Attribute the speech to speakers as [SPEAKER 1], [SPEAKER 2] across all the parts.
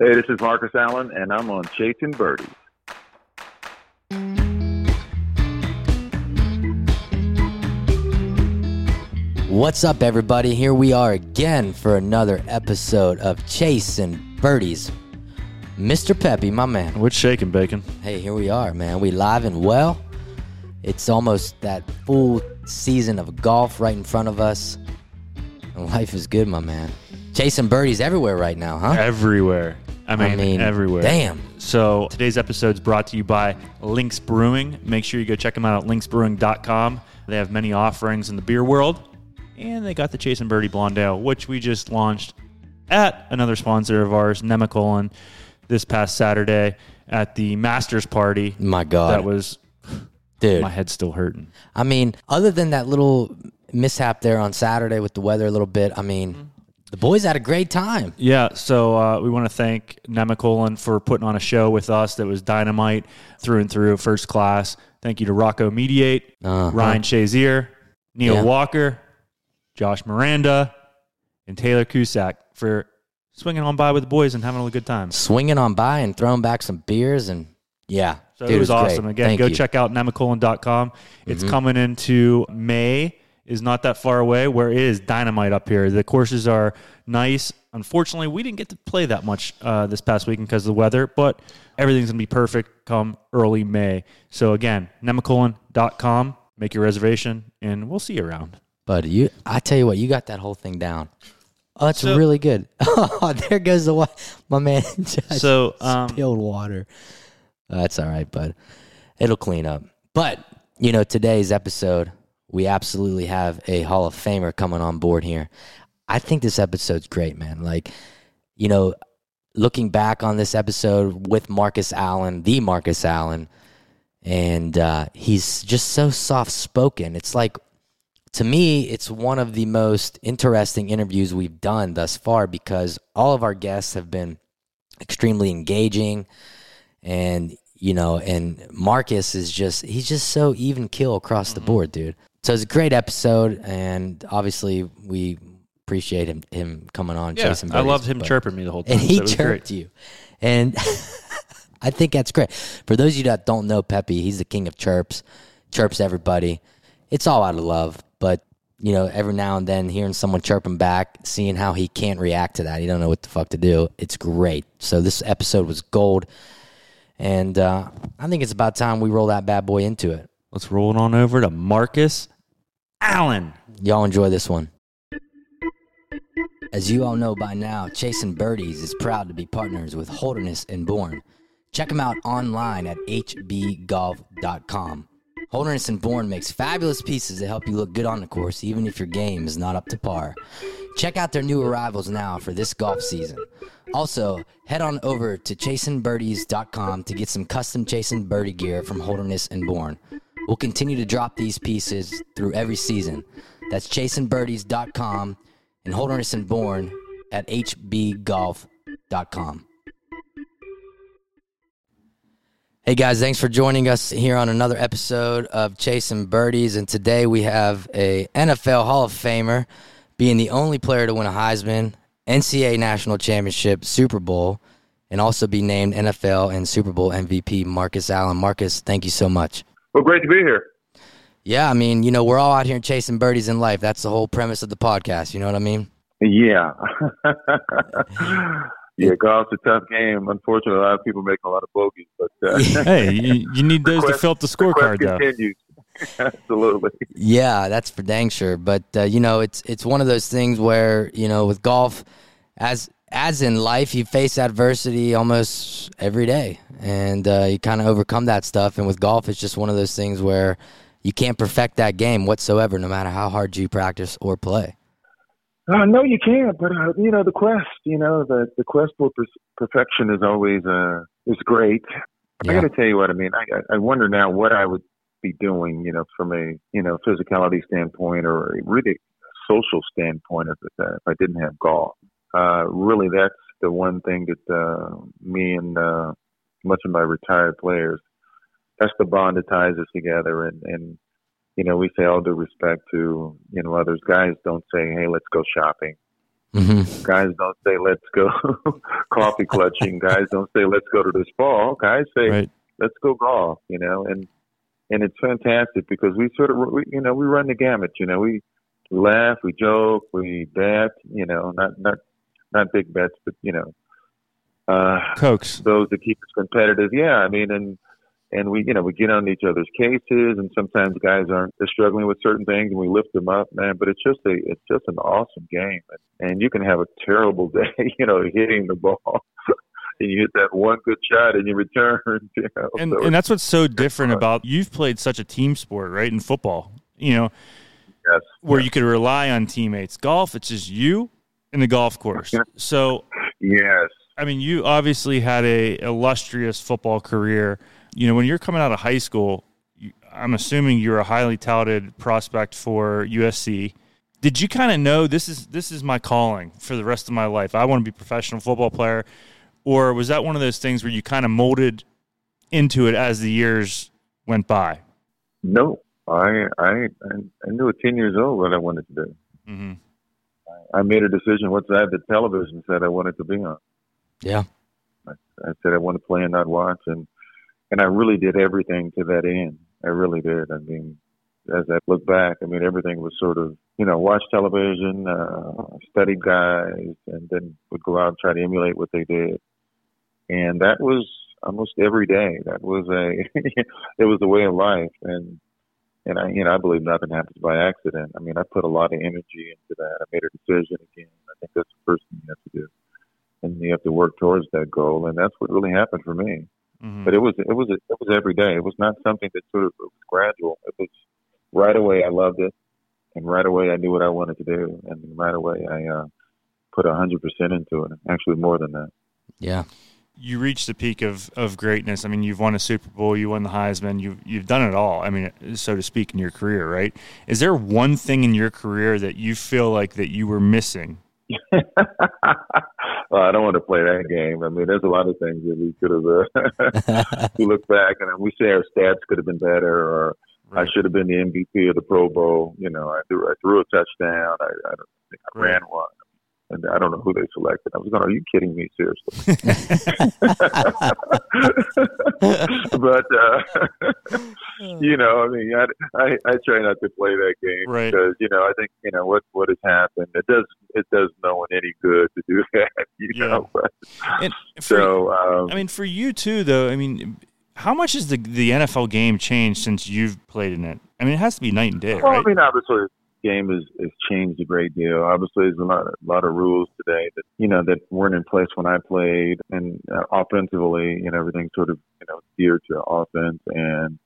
[SPEAKER 1] Hey, this is Marcus Allen, and I'm on Chasing Birdies.
[SPEAKER 2] What's up, everybody? Here we are again for another episode of Chasing Birdies. Mr. Peppy, my man.
[SPEAKER 3] What's shaking, Bacon?
[SPEAKER 2] Hey, here we are, man. We live and well. It's almost that full season of golf right in front of us. And life is good, my man. Chasing birdies everywhere right now, huh?
[SPEAKER 3] Everywhere. I mean,
[SPEAKER 2] I mean,
[SPEAKER 3] everywhere.
[SPEAKER 2] damn.
[SPEAKER 3] So today's episode is brought to you by Lynx Brewing. Make sure you go check them out at lynxbrewing.com. They have many offerings in the beer world. And they got the Chase and Birdie Blonde Ale, which we just launched at another sponsor of ours, Nemacolin, this past Saturday at the Masters party.
[SPEAKER 2] My God.
[SPEAKER 3] That was,
[SPEAKER 2] Dude.
[SPEAKER 3] my head's still hurting.
[SPEAKER 2] I mean, other than that little mishap there on Saturday with the weather a little bit, I mean, mm-hmm. The boys had a great time.
[SPEAKER 3] Yeah, so uh, we want to thank Nemacolin for putting on a show with us that was dynamite through and through, first class. Thank you to Rocco Mediate,
[SPEAKER 2] Uh-huh.
[SPEAKER 3] Ryan Shazier, Neil
[SPEAKER 2] Yeah.
[SPEAKER 3] Walker, Josh Miranda, and Taylor Cusack for swinging on by with the boys and having a good time.
[SPEAKER 2] Swinging on by and throwing back some beers and yeah,
[SPEAKER 3] So
[SPEAKER 2] dude,
[SPEAKER 3] it was
[SPEAKER 2] great.
[SPEAKER 3] awesome. Again,
[SPEAKER 2] Thank
[SPEAKER 3] go
[SPEAKER 2] you. Mm-hmm.
[SPEAKER 3] check out nemacolin.com. It's coming into May, is not that far away, where it is dynamite up here. The courses are nice. Unfortunately, we didn't get to play that much uh, this past weekend because of the weather, but everything's going to be perfect come early May. So again, nemacolin.com, make your reservation, and we'll see you around.
[SPEAKER 2] But you, I tell you what, you got that whole thing down. Oh, that's
[SPEAKER 3] So-
[SPEAKER 2] really good. Oh, there goes the water. my man. Just
[SPEAKER 3] So, um,
[SPEAKER 2] spilled water. That's all right, bud. It'll clean up. But you know, today's episode, we absolutely have a Hall of Famer coming on board here. I think this episode's great, man. Like, you know, looking back on this episode with Marcus Allen, the Marcus Allen, and uh, he's just so soft spoken. It's like to me, it's one of the most interesting interviews we've done thus far because all of our guests have been extremely engaging and you know and Marcus is just he's just so even kill across the board dude so it's a great episode and obviously we appreciate him him coming on chasing
[SPEAKER 3] I
[SPEAKER 2] birdies,
[SPEAKER 3] loved him
[SPEAKER 2] but-
[SPEAKER 3] chirping me the whole time.
[SPEAKER 2] and he
[SPEAKER 3] so
[SPEAKER 2] chirped
[SPEAKER 3] great.
[SPEAKER 2] you and I think that's great. For those of you that don't know Pepe, he's the king of chirps, chirps everybody. It's all out of love, but you know, every now and then hearing someone chirping back, seeing how he can't react to that, he don't know what the fuck to do. It's great. So this episode was gold, and uh, I think it's about time we roll that bad boy into it.
[SPEAKER 3] Let's roll it on over to Marcus Allen.
[SPEAKER 2] Y'all enjoy this one. As you all know by now, Chasing Birdies is proud to be partners with Holderness and Bourne. Check them out online at hbgolf.com. Holderness and Bourne makes fabulous pieces that help you look good on the course, even if your game is not up to par. Check out their new arrivals now for this golf season. Also, head on over to chasingbirdies.com to get some custom Chasing Birdie gear from Holderness and Bourne. We'll continue to drop these pieces through every season. That's chasingbirdies.com and Holderness and Bourne at hbgolf.com. Hey guys, thanks for joining us here on another episode of Chasing Birdies. And today we have a NFL Hall of Famer, being the only player to win a Heisman, NCAA National Championship, Super Bowl, and also be named NFL and Super Bowl MVP, Marcus Allen. Marcus, thank you so much.
[SPEAKER 1] Well, great to be here.
[SPEAKER 2] Yeah, I mean, you know, we're all out here chasing birdies in life. That's the whole premise of the podcast. You know what I mean?
[SPEAKER 1] Yeah. yeah, golf's a tough game. Unfortunately, a lot of people make a lot of bogeys, but uh,
[SPEAKER 3] Hey, you, you need those to
[SPEAKER 1] quest-
[SPEAKER 3] fill up the scorecard, though.
[SPEAKER 1] continues. Absolutely.
[SPEAKER 2] Yeah, that's for dang sure. But uh, you know, it's it's one of those things where you know, with golf, as as in life, you face adversity almost every day, and uh, you kind of overcome that stuff. And with golf, it's just one of those things where you can't perfect that game whatsoever, no matter how hard you practice or play.
[SPEAKER 1] Uh, no, you can't. But uh, you know, the quest. You know, the the quest for per- perfection is always uh is great. I got to tell you what I mean. I I- wonder now what I would be doing. You know, from a you know physicality standpoint or a really social standpoint if if I didn't have golf. Uh, really, that's the one thing that uh, me and uh, much of my retired players. That's the bond that ties us together, and and you know we say all due respect to you know others. Guys don't say, "Hey, let's go shopping."
[SPEAKER 2] Mm-hmm.
[SPEAKER 1] Guys don't say let's go coffee clutching. Guys don't say let's go to this ball. Guys say
[SPEAKER 3] Right.
[SPEAKER 1] let's go golf. You know, and and it's fantastic because we sort of we, you know we run the gamut. You know, we we laugh, we joke, we bet. You know, not not not big bets, but you know, uh,
[SPEAKER 3] Cokes.
[SPEAKER 1] those that keep us competitive. Yeah, I mean, and and we you know we get on each other's cases, and sometimes guys aren't they're struggling with certain things, and we lift them up, man. But it's just a it's just an awesome game, and you can have a terrible day, you know, hitting the ball. And you hit that one good shot and you return. You know,
[SPEAKER 3] And
[SPEAKER 1] so
[SPEAKER 3] and that's what's so different
[SPEAKER 1] fun.
[SPEAKER 3] about you've played such a team sport, right? In football, you know,
[SPEAKER 1] yes,
[SPEAKER 3] where you could rely on teammates. Golf, it's just you and the golf course. So
[SPEAKER 1] yes,
[SPEAKER 3] I mean, you obviously had a illustrious football career. You know, when you're coming out of high school, you, I'm assuming you're a highly touted prospect for USC. Did you kind of know this is this is my calling for the rest of my life? I want to be a professional football player, or was that one of those things where you kind of molded into it as the years went by?
[SPEAKER 1] no, I I I knew at ten years old what I wanted to do.
[SPEAKER 3] hmm
[SPEAKER 1] I made a decision what side the television said I wanted to be on.
[SPEAKER 2] Yeah.
[SPEAKER 1] I said I want to play and not watch, and and I really did everything to that end. I really did. I mean, as I look back, I mean everything was sort of you know watch television, uh, study guys, and then would go out and try to emulate what they did, and that was almost every day. That was a it was a way of life, and and I you know I believe nothing happens by accident. I mean I put a lot of energy into that. I made a decision again. I think that's the first thing you have to do and you have to work towards that goal. And that's what really happened for me.
[SPEAKER 3] hmm
[SPEAKER 1] But it was it was it was every day. It was not something that sort of it was gradual. It was right away. I loved it, and right away I knew what I wanted to do, and right away I uh, put a hundred percent into it. Actually, more than that.
[SPEAKER 2] Yeah.
[SPEAKER 3] You reached the peak of, of greatness. I mean, you've won a Super Bowl, you won the Heisman, you've you've done it all. I mean, so to speak, in your career, right? Is there one thing in your career that you feel like that you were missing?
[SPEAKER 1] well, I don't want to play that game. I mean, there's a lot of things that we could have. Uh, we look back and we say our stats could have been better, or I should have been the MVP of the Pro Bowl. You know, I threw I threw a touchdown. I, I don't think I
[SPEAKER 3] Right.
[SPEAKER 1] ran one. And I don't know who they selected. I was going, "Are you kidding me? Seriously?" but uh, you know, I mean, I, I I try not to play that game
[SPEAKER 3] Right.
[SPEAKER 1] because you know I think you know what what has happened. It does it does no one any good to do that. You
[SPEAKER 3] Yeah.
[SPEAKER 1] know, but,
[SPEAKER 3] And for,
[SPEAKER 1] so um,
[SPEAKER 3] I mean, for you too, though. I mean, how much has the the NFL game changed since you've played in it? I mean, it has to be night and day,
[SPEAKER 1] Well,
[SPEAKER 3] right?
[SPEAKER 1] I mean, obviously, game has, has changed a great deal. Obviously, there's a lot, a lot of rules today that you know that weren't in place when I played, and uh, offensively, you know, everything sort of you know geared to offense, and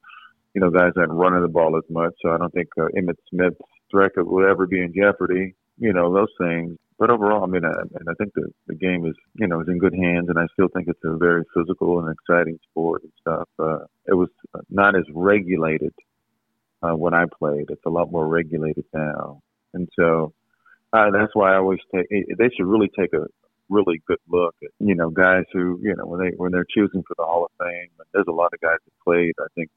[SPEAKER 1] you know, guys aren't running the ball as much. So I don't think uh, Emmitt Smith's record will ever be in jeopardy. You know, those things. But overall, I mean, I, and I think the the game is you know is in good hands, and I still think it's a very physical and exciting sport and stuff. Uh, it was not as regulated uh, when I played. It's a lot more regulated now, and so uh, that's why I always take. They should really take a really good look at you know guys who you know when they when they're choosing for the Hall of Fame. There's a lot of guys that played. I think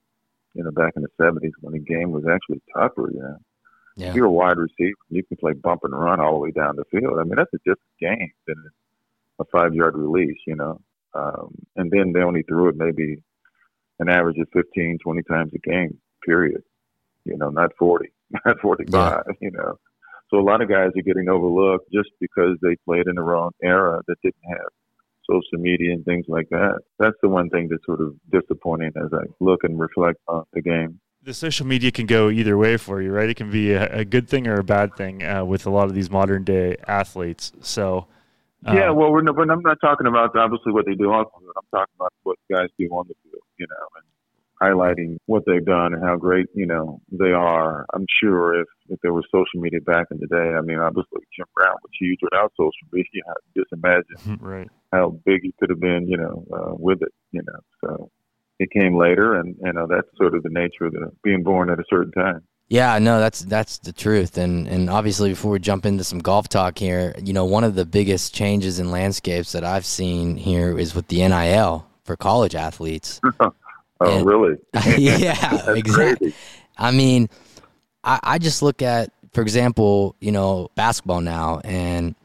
[SPEAKER 1] you know back in the '70s when the game was actually tougher. You know,
[SPEAKER 2] Yeah.
[SPEAKER 1] if you're a wide receiver, you can play bump and run all the way down the field. I mean, that's a different game than a five yard release. You know, um, and then they only threw it maybe an average of 15, 20 times a game. Period you know, not 40, not 45, you know. So a lot of guys are getting overlooked just because they played in the wrong era that didn't have social media and things like that. That's the one thing that's sort of disappointing as I look and reflect on the game.
[SPEAKER 3] the social media can go either way for you, right? It can be a, a good thing or a bad thing uh, with a lot of these modern day athletes. So, uh,
[SPEAKER 1] yeah, well, we're I'm not talking about obviously what they do off the field. I'm talking about what guys do on the field, you know, and highlighting what they've done and how great, you know, they are. I'm sure if, if there was social media back in the day, I mean, obviously Jim Brown was huge without social media. You just imagine
[SPEAKER 3] right.
[SPEAKER 1] how big he could have been, you know, uh, with it, you know. So it came later, and you know that's sort of the nature of the being born at a certain time.
[SPEAKER 2] Yeah, no, that's that's the truth, and and obviously before we jump into some golf talk here, you know, one of the biggest changes in landscapes that I've seen here is with the NIL for college athletes.
[SPEAKER 1] Oh,
[SPEAKER 2] And-
[SPEAKER 1] really?
[SPEAKER 2] yeah, exactly.
[SPEAKER 1] crazy.
[SPEAKER 2] I mean, I, I just look at, for example, you know, basketball now, and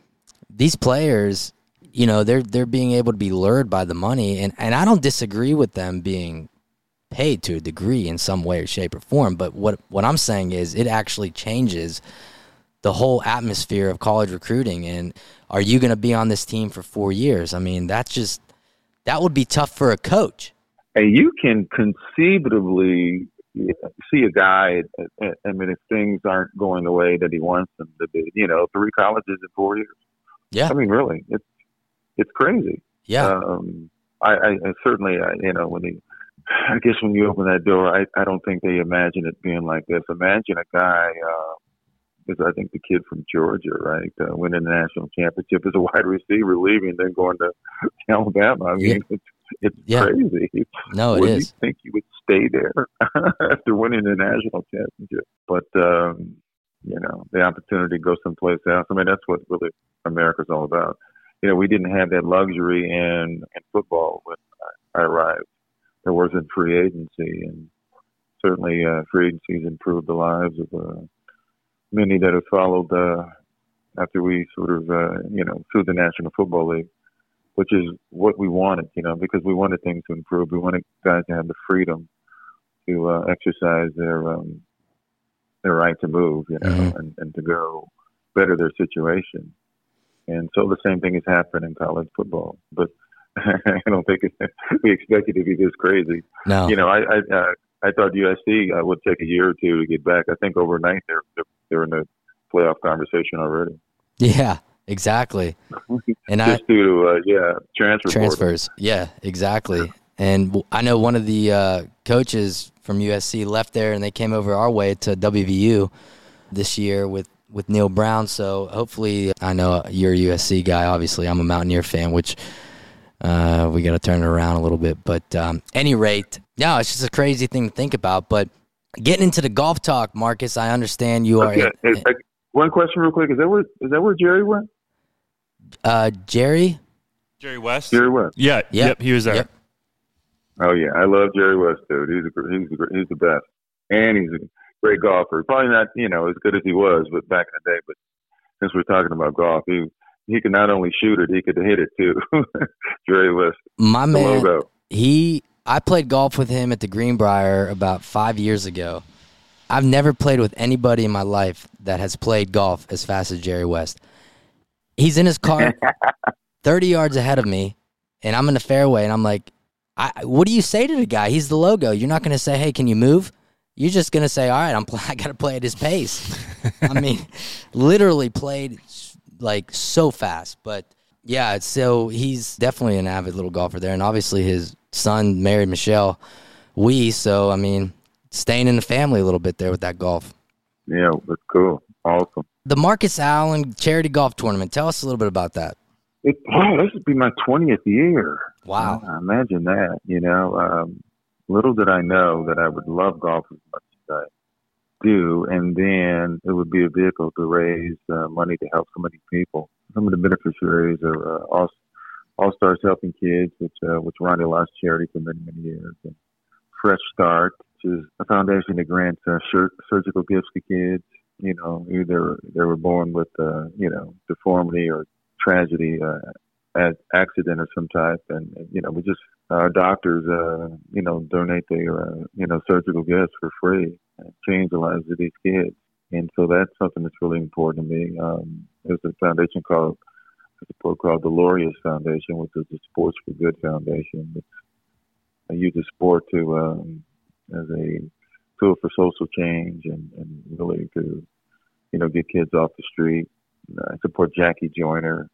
[SPEAKER 2] these players, you know, they're they're being able to be lured by the money, and and I don't disagree with them being paid to a degree in some way or shape or form. But what what I'm saying is, it actually changes the whole atmosphere of college recruiting. And are you going to be on this team for four years? I mean, that's just that would be tough for a coach.
[SPEAKER 1] And you can conceivably see a guy. I mean, if things aren't going the way that he wants them to be, you know, three colleges in four years.
[SPEAKER 2] Yeah,
[SPEAKER 1] I mean, really, it's it's crazy.
[SPEAKER 2] Yeah,
[SPEAKER 1] um, I, I, I certainly, I, you know, when he, I guess when you open that door, I, I don't think they imagine it being like this. Imagine a guy. Uh, is I think the kid from Georgia, right, uh, winning the national championship as a wide receiver, leaving, then going to Alabama. I mean, yeah. It's, yeah. crazy.
[SPEAKER 2] No, it
[SPEAKER 1] would
[SPEAKER 2] is.
[SPEAKER 1] You think you would stay there after winning the national championship? But um, you know, the opportunity to go someplace else. I mean, that's what really America's all about. You know, we didn't have that luxury in in football when I arrived. There wasn't free agency, and certainly uh, free agencies improved the lives of uh, many that have followed uh, after we sort of, uh, you know, through the National Football League, which is what we wanted, you know, because we wanted things to improve. We wanted guys to have the freedom to uh, exercise their um, their right to move, you know, mm-hmm. and, and to go better their situation. And so the same thing has happened in college football, but I don't think it, we expected it to be this crazy.
[SPEAKER 2] No,
[SPEAKER 1] you know, I I, uh, I thought USC uh, would take a year or two to get back. I think overnight they're they're, they're in the playoff conversation already.
[SPEAKER 2] Yeah, exactly.
[SPEAKER 1] And just I, due to uh, yeah transfer
[SPEAKER 2] transfers. Portal. Yeah, exactly. And I know one of the uh, coaches from USC left there, and they came over our way to WVU this year with with Neal Brown. So hopefully, I know you're a USC guy. Obviously, I'm a Mountaineer fan, which uh, we got to turn it around a little bit. But um, any rate, no, it's just a crazy thing to think about. But getting into the golf talk, Marcus, I understand you are. Okay.
[SPEAKER 1] Hey, one question, real quick: Is that where is that where Jerry went?
[SPEAKER 2] Uh, Jerry.
[SPEAKER 3] Jerry West.
[SPEAKER 1] Jerry West.
[SPEAKER 3] Yeah. Yep. yep he was there. Yep.
[SPEAKER 1] Oh yeah, I love Jerry West, dude. He's a, he's a, he's the best, and he's a great golfer. Probably not you know as good as he was, but back in the day. But since we're talking about golf, he he could not only shoot it, he could hit it too. Jerry West.
[SPEAKER 2] My man. Logo. He I played golf with him at the Greenbrier about five years ago. I've never played with anybody in my life that has played golf as fast as Jerry West. He's in his car 30 yards ahead of me, and I'm in the fairway, and I'm like, I, what do you say to the guy? He's the logo. You're not going to say, hey, can you move? You're just going to say, all right, I'm I got to play at his pace. I mean, literally played like so fast. But yeah, so he's definitely an avid little golfer there. And obviously his son married Michelle Wie. So, I mean, staying in the family a little bit there with that golf.
[SPEAKER 1] Yeah, that's cool. Awesome.
[SPEAKER 2] The Marcus Allen Charity Golf Tournament. Tell us a little bit about that.
[SPEAKER 1] It, oh, this would be my 20th year.
[SPEAKER 2] Wow.
[SPEAKER 1] Uh, imagine that, you know. Um, little did I know that I would love golf as much as I do. And then it would be a vehicle to raise uh, money to help so many people. Some of the beneficiaries are uh, All, All Stars Helping Kids, which, uh, which Ronnie Lott's charity for many, many years. And Fresh Start, is a foundation that grants uh, surgical gifts to kids. You know, either they were born with, uh, you know, deformity or tragedy, uh, accident of some type, and you know, we just our doctors, uh, you know, donate their, uh, you know, surgical gifts for free, change the lives of these kids, and so that's something that's really important to me. Um, there's a foundation called a called the Laureus Foundation, which is a Sports for Good Foundation. It's, I use the sport to um, as a tool for social change and, and really to you know get kids off the street. I support Jackie Joyner,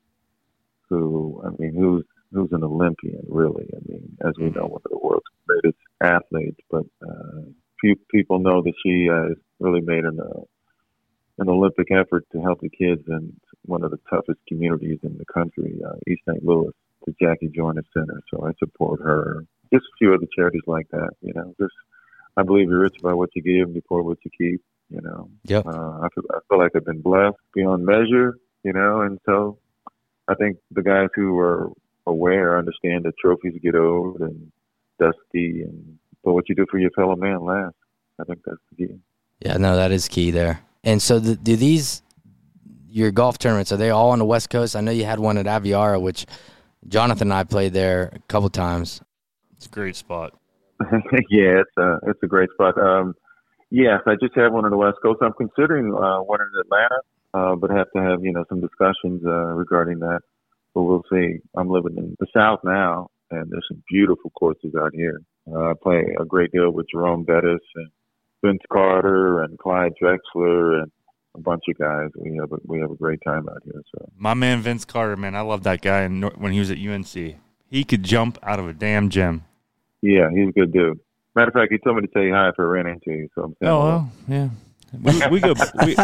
[SPEAKER 1] who I mean, who's who's an Olympian, really. I mean, as we know, one of the world's greatest athletes. But uh, few people know that she uh, has really made an uh, an Olympic effort to help the kids in one of the toughest communities in the country, uh, East St. Louis, the Jackie Joyner Center. So I support her. Just a few other charities like that. You know, just I believe you're rich by what you give, you poor what you keep. You know.
[SPEAKER 2] Yep.
[SPEAKER 1] Uh, I feel I feel like I've been blessed beyond measure. You know, and so I think the guys who are aware understand that trophies get old and dusty, and but what you do for your fellow man lasts. I think that's the key.
[SPEAKER 2] Yeah, no, that is key there. And so, the, do these your golf tournaments are they all on the West Coast? I know you had one at Aviara, which Jonathan and I played there a couple times.
[SPEAKER 3] It's a great spot.
[SPEAKER 1] yeah, it's a it's a great spot. Um, yes, I just had one on the West Coast. I'm considering uh, one in Atlanta, uh, but have to have you know some discussions uh, regarding that. But we'll see. I'm living in the South now, and there's some beautiful courses out here. Uh, I play a great deal with Jerome Bettis and Vince Carter and Clyde Drexler and a bunch of guys. We have a, we have a great time out here. So
[SPEAKER 3] my man Vince Carter, man, I love that guy. And when he was at UNC, he could jump out of a damn gym.
[SPEAKER 1] Yeah, he's a good dude. Matter of fact, he told me to tell you hi if I ran into you. So I'm saying,
[SPEAKER 3] oh well, yeah. We, we go. We,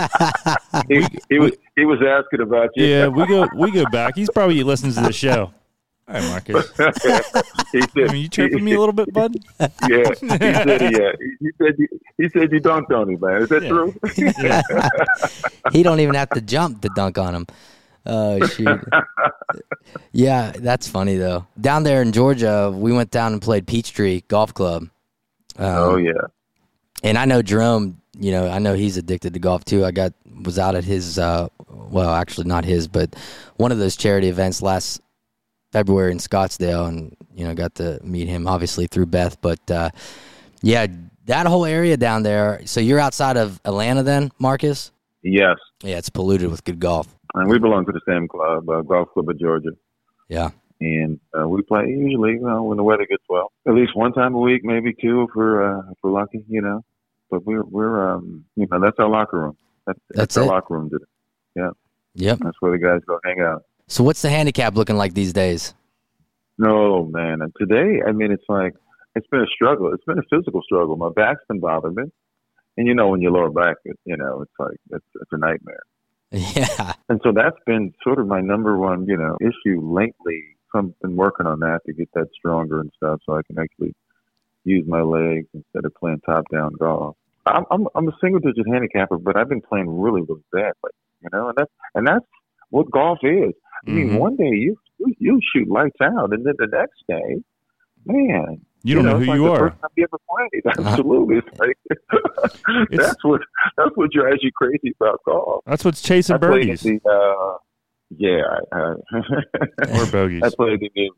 [SPEAKER 1] he, he, was he was asking about you.
[SPEAKER 3] Yeah, we go we go back. He's probably listens to the show. All right, Marcus. he said, I mean, you chirping me a little bit, bud?
[SPEAKER 1] Yeah, he said, yeah. Uh, he said, you, he said you dunked on him, man. Is that yeah.
[SPEAKER 2] true? he don't even have to jump to dunk on him. Oh shoot! yeah, that's funny though. Down there in Georgia, we went down and played Peachtree Golf Club.
[SPEAKER 1] Um, oh yeah.
[SPEAKER 2] And I know Jerome. You know, I know he's addicted to golf too. I got was out at his. Uh, well, actually, not his, but one of those charity events last February in Scottsdale, and you know got to meet him obviously through Beth. But uh, yeah, that whole area down there. So you're outside of Atlanta, then, Marcus?
[SPEAKER 1] Yes.
[SPEAKER 2] Yeah, it's polluted with good golf.
[SPEAKER 1] And we belong to the same club, uh, Golf Club of Georgia.
[SPEAKER 2] Yeah.
[SPEAKER 1] And uh, we play usually, you know, when the weather gets well, at least one time a week, maybe two if we're uh, if we're lucky, you know. But we're we're um, you know, that's our locker room. That's, that's, that's our locker room today. Yeah.
[SPEAKER 2] Yep.
[SPEAKER 1] That's where the guys go hang out.
[SPEAKER 2] So what's the handicap looking like these days?
[SPEAKER 1] No, man. and Today, I mean, it's like it's been a struggle. It's been a physical struggle. My back's been bothering me, and you know, when your lower back, it, you know, it's like it's, it's a nightmare.
[SPEAKER 2] Yeah.
[SPEAKER 1] And so that's been sort of my number one, you know, issue lately. So I've been working on that to get that stronger and stuff, so I can actually use my legs instead of playing top down golf. I'm I'm, I'm a single digit handicapper, but I've been playing really really bad, like you know, and that's and that's what golf is. I mean, mm-hmm. one day you, you you shoot lights out, and then the next day, man,
[SPEAKER 3] you don't you know, know who
[SPEAKER 1] like
[SPEAKER 3] you
[SPEAKER 1] the
[SPEAKER 3] are.
[SPEAKER 1] First time you ever played. Absolutely, it's like it's, that's what that's what drives you crazy about golf.
[SPEAKER 3] That's what's chasing birdies.
[SPEAKER 1] The, uh, yeah, I,
[SPEAKER 3] I, or bogeys.
[SPEAKER 1] I played the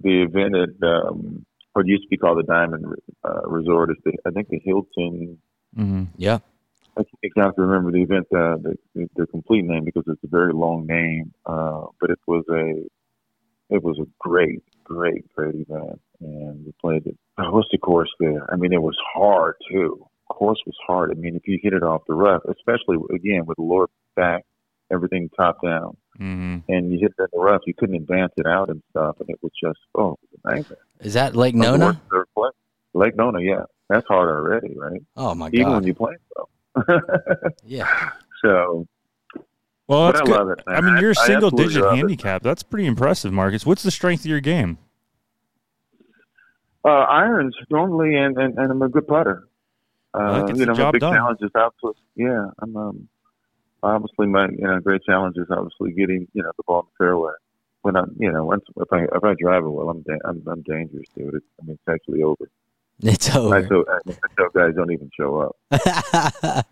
[SPEAKER 1] the event at um, what used to be called the Diamond uh, Resort. It's the, I think the Hilton.
[SPEAKER 2] Mm-hmm. Yeah.
[SPEAKER 1] I can't exactly remember the event, uh, the, the, the complete name because it's a very long name. Uh, but it was a, it was a great, great, great event, and we played it. Oh, what's the course there? I mean, it was hard too. Course was hard. I mean, if you hit it off the rough, especially again with the lower back, everything top down,
[SPEAKER 3] mm-hmm.
[SPEAKER 1] and you hit it in the rough, you couldn't advance it out and stuff, and it was just oh, it was nightmare.
[SPEAKER 2] Is that Lake Nona?
[SPEAKER 1] Lake Nona, yeah, that's hard already, right?
[SPEAKER 2] Oh my god!
[SPEAKER 1] Even when you play so.
[SPEAKER 2] yeah.
[SPEAKER 1] So.
[SPEAKER 3] Well, that's I good. It, I mean, you're a single digit handicap. That's pretty impressive, Marcus. What's the strength of your game?
[SPEAKER 1] Uh, irons normally, and, and, and I'm a good putter.
[SPEAKER 3] Uh,
[SPEAKER 1] you know,
[SPEAKER 3] my
[SPEAKER 1] big
[SPEAKER 3] done.
[SPEAKER 1] challenge is obviously, yeah, I'm um, obviously my you know great challenge is obviously getting you know the ball in the fairway. When I'm you know once if I if I drive it well, I'm da- I'm, I'm dangerous, dude. It's, I mean, it's actually over.
[SPEAKER 2] It's over.
[SPEAKER 1] I tell, I tell guys don't even show up.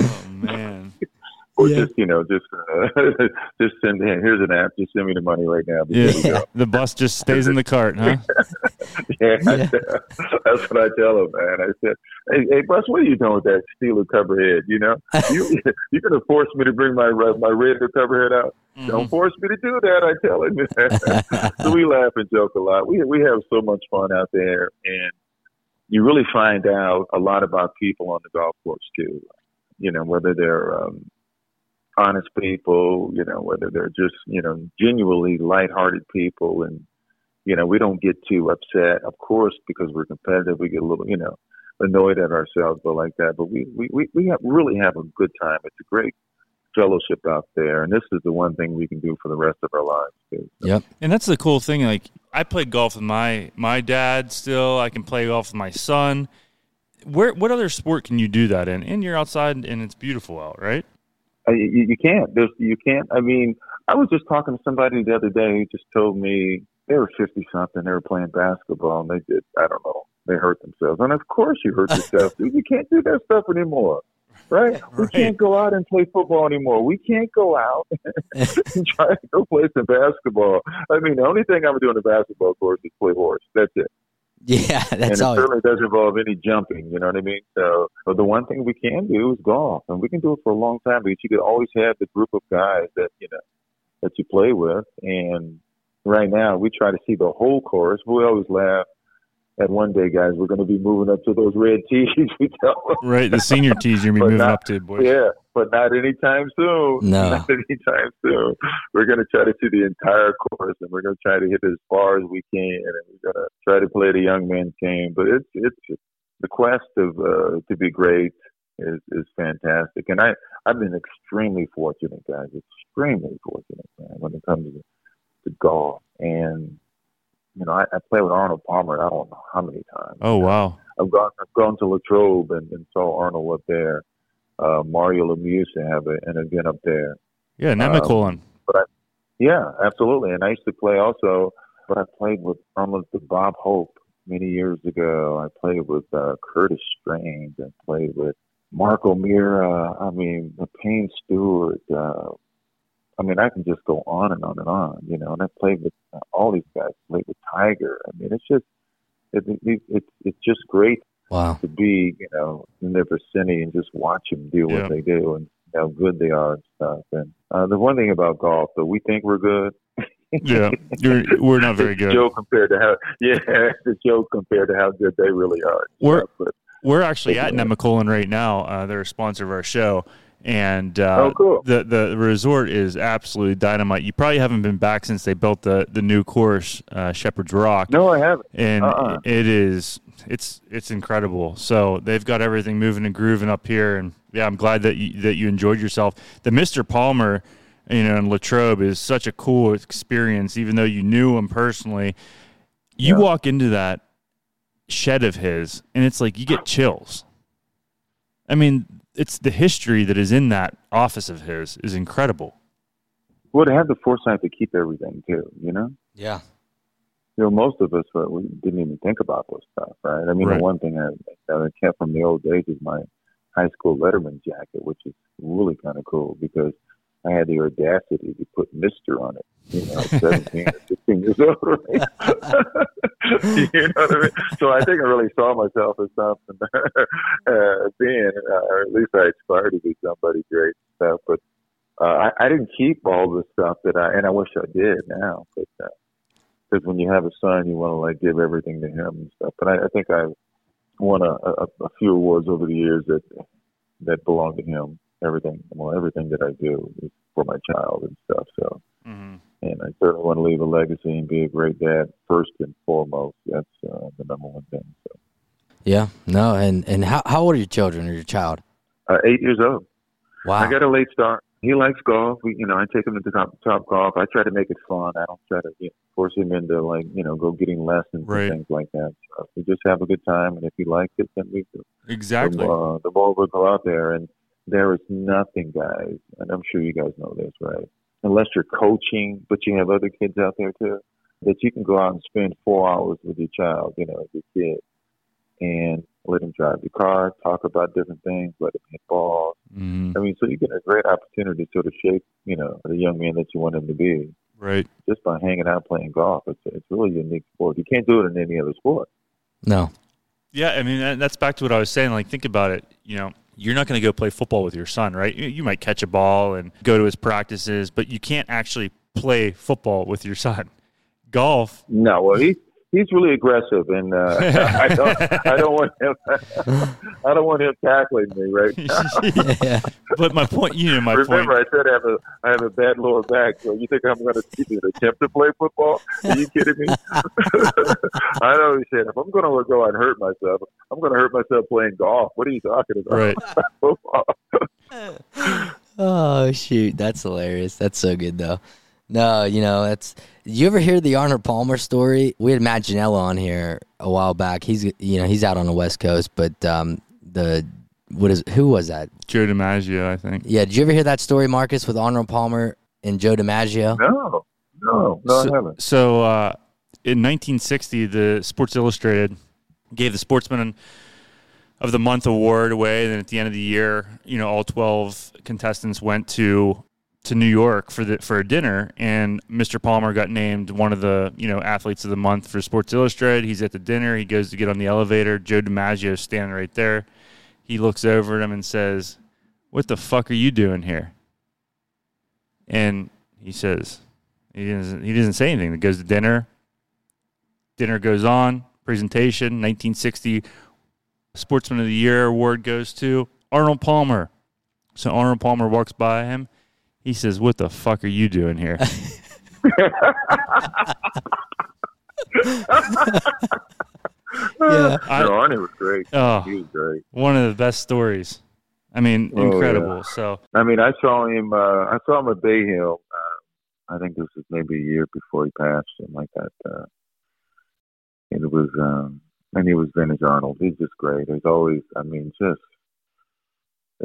[SPEAKER 3] oh man.
[SPEAKER 1] Or yeah. just you know just uh, just send him here's an app. Just send me the money right now.
[SPEAKER 3] Yeah. the bus just stays in the cart huh?
[SPEAKER 1] Yeah, yeah. that's what i tell him man. I said hey, hey bus what are you doing with that steel cover head you know? You you're gonna force me to bring my my red cover head out mm-hmm. don't force me to do that i tell him so we laugh and joke a lot. We we have so much fun out there and you really find out a lot about people on the golf course too. You know, whether they're um, honest people, you know, whether they're just, you know, genuinely lighthearted people. And, you know, we don't get too upset, of course, because we're competitive. We get a little, you know, annoyed at ourselves, but like that. But we, we, we, we have, really have a good time. It's a great fellowship out there. And this is the one thing we can do for the rest of our lives. Too.
[SPEAKER 2] So. Yep.
[SPEAKER 3] And that's the cool thing. Like, I play golf with my, my dad still. I can play golf with my son. Where, what other sport can you do that in? And you're outside and it's beautiful out, right?
[SPEAKER 1] Uh, you, you can't. There's, you can't. I mean, I was just talking to somebody the other day who just told me they were 50 something. They were playing basketball and they did, I don't know, they hurt themselves. And of course you hurt yourself, dude. You can't do that stuff anymore. right? We
[SPEAKER 3] Right.
[SPEAKER 1] can't go out and play football anymore. We can't go out and try to go play some basketball. I mean, the only thing I'm doing on the basketball course is play horse. That's it.
[SPEAKER 2] Yeah, that's and
[SPEAKER 1] it
[SPEAKER 2] all.
[SPEAKER 1] certainly doesn't involve any jumping. You know what I mean? So, but the one thing we can do is golf, and we can do it for a long time because you could always have the group of guys that you know that you play with. And right now, we try to see the whole course. We always laugh at one day, guys. We're going to be moving up to those red tees. we tell them.
[SPEAKER 3] Right, the senior tees you're gonna be moving
[SPEAKER 1] not-
[SPEAKER 3] up to, boys.
[SPEAKER 1] Yeah, but not anytime soon.
[SPEAKER 2] No.
[SPEAKER 1] Not anytime soon. We're going to try to see the entire course, and we're going to try to hit as far as we can, and we're going to try to play the young man's game. But it's it's the quest of uh, to be great is is fantastic, and I I've been extremely fortunate, guys. Extremely fortunate, man, when it comes to, to golf. And you know, I, I played with Arnold Palmer. I don't know how many times.
[SPEAKER 3] Oh wow.
[SPEAKER 1] I've gone I've gone to Latrobe and, and saw Arnold up there. Uh, Mario Lemieux to have a, an event up there.
[SPEAKER 3] Yeah,
[SPEAKER 1] Um,
[SPEAKER 3] I,
[SPEAKER 1] Yeah, absolutely. And I used to play also, but I played with almost the Bob Hope many years ago. I played with uh, Curtis Strange. I played with Mark O'Meara. I mean, the Payne Stewart. Uh, I mean, I can just go on and on and on, you know. And I played with uh, all these guys. Played with Tiger. I mean, it's just it, it, it's it's just great
[SPEAKER 2] Wow.
[SPEAKER 1] to be, you know, in their vicinity and just watch them do
[SPEAKER 3] Yeah.
[SPEAKER 1] what they do and how good they are and stuff. And uh, the one thing about golf, that we think we're good.
[SPEAKER 3] Yeah, you're, we're not very good.
[SPEAKER 1] joke compared to how, yeah, it's a joke compared to how good they really are.
[SPEAKER 3] We're-
[SPEAKER 1] stuff, but,
[SPEAKER 3] We're actually at
[SPEAKER 1] Yeah.
[SPEAKER 3] Nemacolin right now. Uh, they're a sponsor of our show, and uh,
[SPEAKER 1] Oh, cool.
[SPEAKER 3] the the resort is absolutely dynamite. You probably haven't been back since they built the the new course, uh, Shepherd's Rock,
[SPEAKER 1] no, I haven't.
[SPEAKER 3] and
[SPEAKER 1] Uh-uh.
[SPEAKER 3] it is it's it's incredible. So they've got everything moving and grooving up here, and yeah, I'm glad that you, that you enjoyed yourself. The Mister Palmer, you know, in Latrobe is such a cool experience. Even though you knew him personally, you
[SPEAKER 1] Yeah.
[SPEAKER 3] walk into that shed of his, and it's like you get chills. I mean, it's the history that is in that office of his is incredible.
[SPEAKER 1] Well, to have the foresight to keep everything too, you know?
[SPEAKER 2] Yeah.
[SPEAKER 1] You know, most of us, uh, we didn't even think about those stuff, right? I mean,
[SPEAKER 3] Right.
[SPEAKER 1] the one thing I, that I kept from the old days is my high school letterman jacket, which is really kind of cool because I had the audacity to put Mister on it. You know, 17 or 16 years old. Right? you know what I mean? So I think I really saw myself as something, uh, being, uh, or at least I aspired to be somebody great and stuff. But uh, I, I didn't keep all the stuff that I, and I wish I did now. But because when you have a son, you want to like give everything to him and stuff. But I, I think I've won a, a, a few awards over the years that that belong to him. Everything, well, everything that I do is for my child and stuff. So,
[SPEAKER 3] Mm-hmm.
[SPEAKER 1] and I certainly want to leave a legacy and be a great dad first and foremost. That's uh, the number one thing. So,
[SPEAKER 2] Yeah. No. And and how how old are your children or your child?
[SPEAKER 1] uh, eight years old.
[SPEAKER 2] Wow.
[SPEAKER 1] I got a late start. He likes golf. We, you know, I take him to the top, top golf. I try to make it fun. I don't try to you know, force him into like, you know, go getting lessons
[SPEAKER 3] Right.
[SPEAKER 1] and things like that. So we just have a good time, and if he likes it, then we do.
[SPEAKER 3] Exactly.
[SPEAKER 1] The, uh, the ball will go out there, and there is nothing, guys. And I'm sure you guys know this, right? Unless you're coaching, but you have other kids out there too, that you can go out and spend four hours with your child, you know, your kid, and let him drive the car, talk about different things, let him hit balls.
[SPEAKER 3] Mhm.
[SPEAKER 1] I mean, so you get a great opportunity to sort of shape, you know, the young man that you want him to be
[SPEAKER 3] Right.
[SPEAKER 1] just by hanging out playing golf. It's it's really a unique sport. You can't do it in any other sport.
[SPEAKER 2] no.
[SPEAKER 3] Yeah, I mean that's back to what I was saying. Like, think about it. You know, you're not going to go play football with your son, right? You, you might catch a ball and go to his practices, but you can't actually play football with your son. Golf,
[SPEAKER 1] No, well, he he's really aggressive, and uh, I don't I don't want him I don't want him tackling me, right?
[SPEAKER 2] yeah.
[SPEAKER 3] but my point, you know, my
[SPEAKER 1] Remember,
[SPEAKER 3] point.
[SPEAKER 1] I said I have a I have a bad lower back. So you think I'm going to attempt to play football? Are you kidding me? I always said if I'm going to go out and hurt myself, I'm going to hurt myself playing golf. What are you talking about?
[SPEAKER 3] Right.
[SPEAKER 2] Oh shoot, that's hilarious. That's so good though. No, you know that's. You ever hear the Arnold Palmer story? We had Matt Ginella on here a while back. He's you know he's out on the West Coast, but um, the what is who was that?
[SPEAKER 3] Joe DiMaggio, I think.
[SPEAKER 2] Yeah, did you ever hear that story, Marcus, with Arnold Palmer and Joe DiMaggio?
[SPEAKER 1] No, no, no,
[SPEAKER 3] so,
[SPEAKER 1] I haven't.
[SPEAKER 3] So uh, in 1960, the Sports Illustrated gave the Sportsman of the month award away. And then at the end of the year, you know, all twelve contestants went to to New York for the for a dinner, and Mr. Palmer got named one of the you know athletes of the month for Sports Illustrated. He's at the dinner. He goes to get on the elevator. Joe DiMaggio is standing right there. He looks over at him and says, "What the fuck are you doing here?" And he says, he doesn't, he doesn't say anything. He goes to dinner. Dinner goes on. Presentation. 1960 Sportsman of the Year award goes to Arnold Palmer. So Arnold Palmer walks by him. He says, "What the fuck are you doing here?"
[SPEAKER 2] Yeah.
[SPEAKER 3] I-
[SPEAKER 1] no, Arnie was great.
[SPEAKER 3] oh,
[SPEAKER 1] He was great.
[SPEAKER 3] one of the best stories. I mean,
[SPEAKER 1] Oh, yeah.
[SPEAKER 3] incredible. So
[SPEAKER 1] I mean, I saw him. Uh, I saw him at Bay Hill. Uh, I think this was maybe a year before he passed, something like that. Uh, and it was, um, and he was Vintage Arnold. He's just great. He's always, I mean, just